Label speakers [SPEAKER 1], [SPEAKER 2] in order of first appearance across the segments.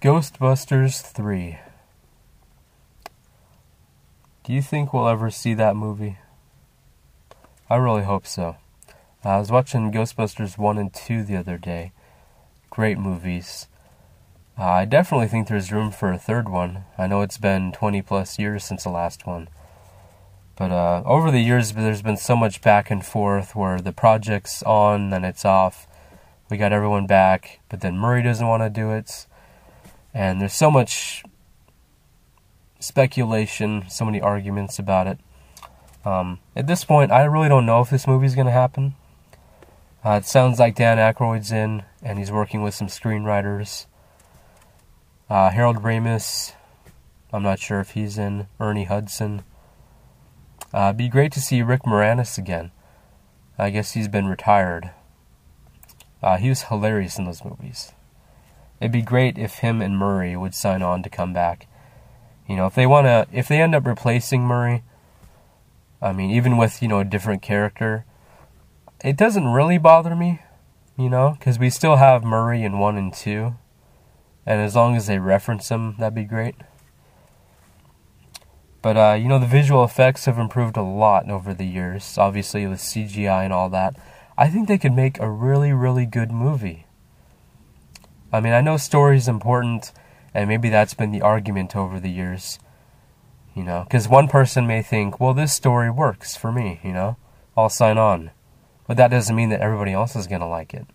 [SPEAKER 1] Ghostbusters 3. Do you think we'll ever see that movie? I really hope so. I was watching Ghostbusters 1 and 2 the other day. Great movies. Uh, I definitely think there's room for a third one. I know it's been 20 plus years since the last one. But uh, over the years, there's been so much back and forth where the project's on, then it's off. We got everyone back, but then Murray doesn't want to do it. And there's so much speculation, so many arguments about it. Um, at this point, I really don't know if this movie's going to happen. Uh, it sounds like Dan Aykroyd's in, and he's working with some screenwriters. Uh, Harold Ramis, I'm not sure if he's in. Ernie Hudson. Uh, it'd be great to see Rick Moranis again. I guess he's been retired. Uh, he was hilarious in those movies. It'd be great if him and Murray would sign on to come back. You know, if they want to, if they end up replacing Murray, I mean, even with, you know, a different character, it doesn't really bother me, you know, because we still have Murray in 1 and 2. And as long as they reference him, that'd be great. But, uh, you know, the visual effects have improved a lot over the years, obviously with CGI and all that. I think they could make a really, really good movie. I mean, I know story is important, and maybe that's been the argument over the years. You know, because one person may think, well, this story works for me, you know, I'll sign on. But that doesn't mean that everybody else is going to like it.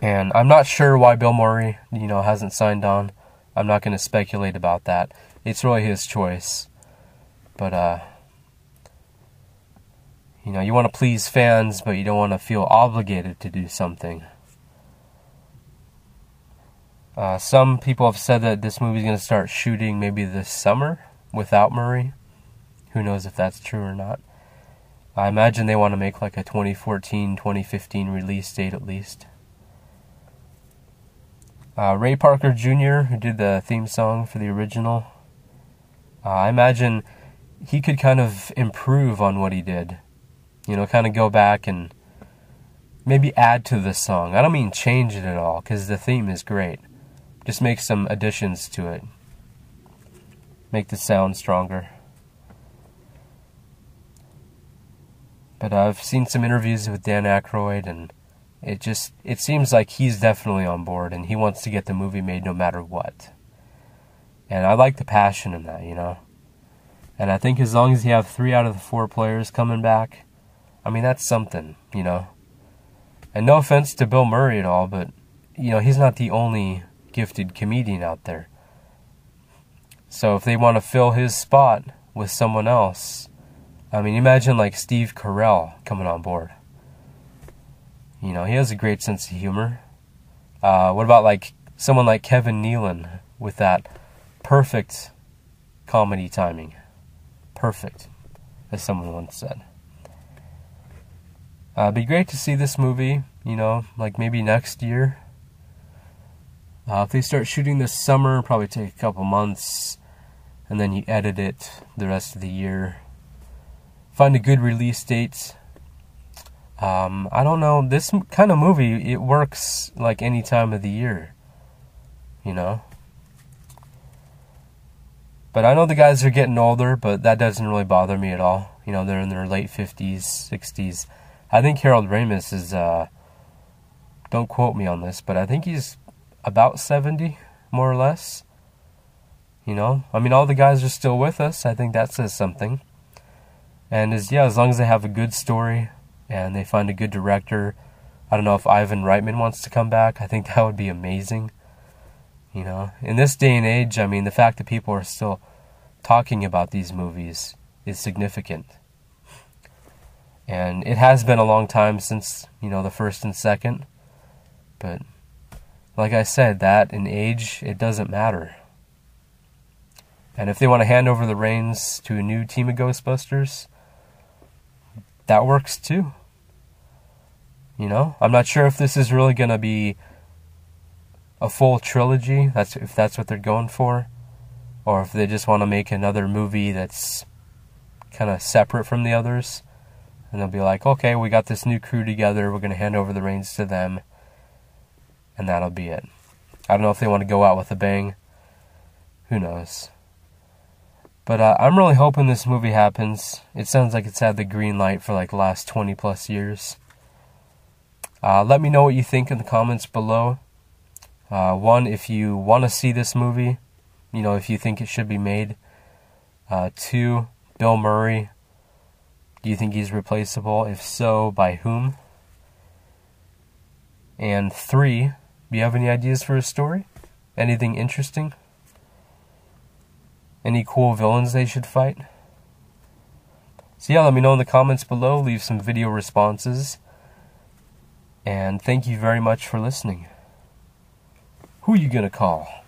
[SPEAKER 1] And I'm not sure why Bill Murray, you know, hasn't signed on. I'm not going to speculate about that. It's really his choice. But, uh, you know, you want to please fans, but you don't want to feel obligated to do something. Uh, some people have said that this movie is going to start shooting maybe this summer without Murray. Who knows if that's true or not. I imagine they want to make like a 2014 2015 release date at least. Uh, Ray Parker Jr., who did the theme song for the original, uh, I imagine he could kind of improve on what he did. You know, kind of go back and maybe add to the song. I don't mean change it at all, because the theme is great. Just make some additions to it. Make the sound stronger. But I've seen some interviews with Dan Aykroyd, and it just it seems like he's definitely on board, and he wants to get the movie made no matter what. And I like the passion in that, you know. And I think as long as you have three out of the four players coming back, I mean that's something, you know. And no offense to Bill Murray at all, but you know he's not the only gifted comedian out there. So if they want to fill his spot with someone else, I mean, imagine like Steve Carell coming on board. You know, he has a great sense of humor. Uh, what about like someone like Kevin Nealon with that perfect comedy timing? Perfect, as someone once said. Uh, it'd be great to see this movie, you know, like maybe next year. Uh, if they start shooting this summer, probably take a couple months, and then you edit it the rest of the year. Find a good release date. Um, I don't know. This kind of movie, it works like any time of the year, you know. But I know the guys are getting older, but that doesn't really bother me at all. You know, they're in their late fifties, sixties. I think Harold Ramis is. Uh, don't quote me on this, but I think he's about 70, more or less. You know, I mean, all the guys are still with us. I think that says something. And as yeah, as long as they have a good story and they find a good director, I don't know if Ivan Reitman wants to come back. I think that would be amazing. You know, in this day and age, I mean, the fact that people are still talking about these movies is significant. And it has been a long time since, you know, the first and second. But like I said, that in age, it doesn't matter. And if they want to hand over the reins to a new team of Ghostbusters, that works too. You know, I'm not sure if this is really going to be a full trilogy. That's if that's what they're going for, or if they just want to make another movie that's kind of separate from the others, and they'll be like, okay, we got this new crew together. We're going to hand over the reins to them and that'll be it. I don't know if they want to go out with a bang. Who knows? But uh, I'm really hoping this movie happens. It sounds like it's had the green light for like last 20 plus years. Uh, let me know what you think in the comments below. Uh, one, if you want to see this movie, you know, if you think it should be made. Uh, two, Bill Murray. Do you think he's replaceable? If so, by whom? And three, you have any ideas for a story? Anything interesting? Any cool villains they should fight? So yeah, let me know in the comments below. Leave some video responses. And thank you very much for listening. Who you gonna call?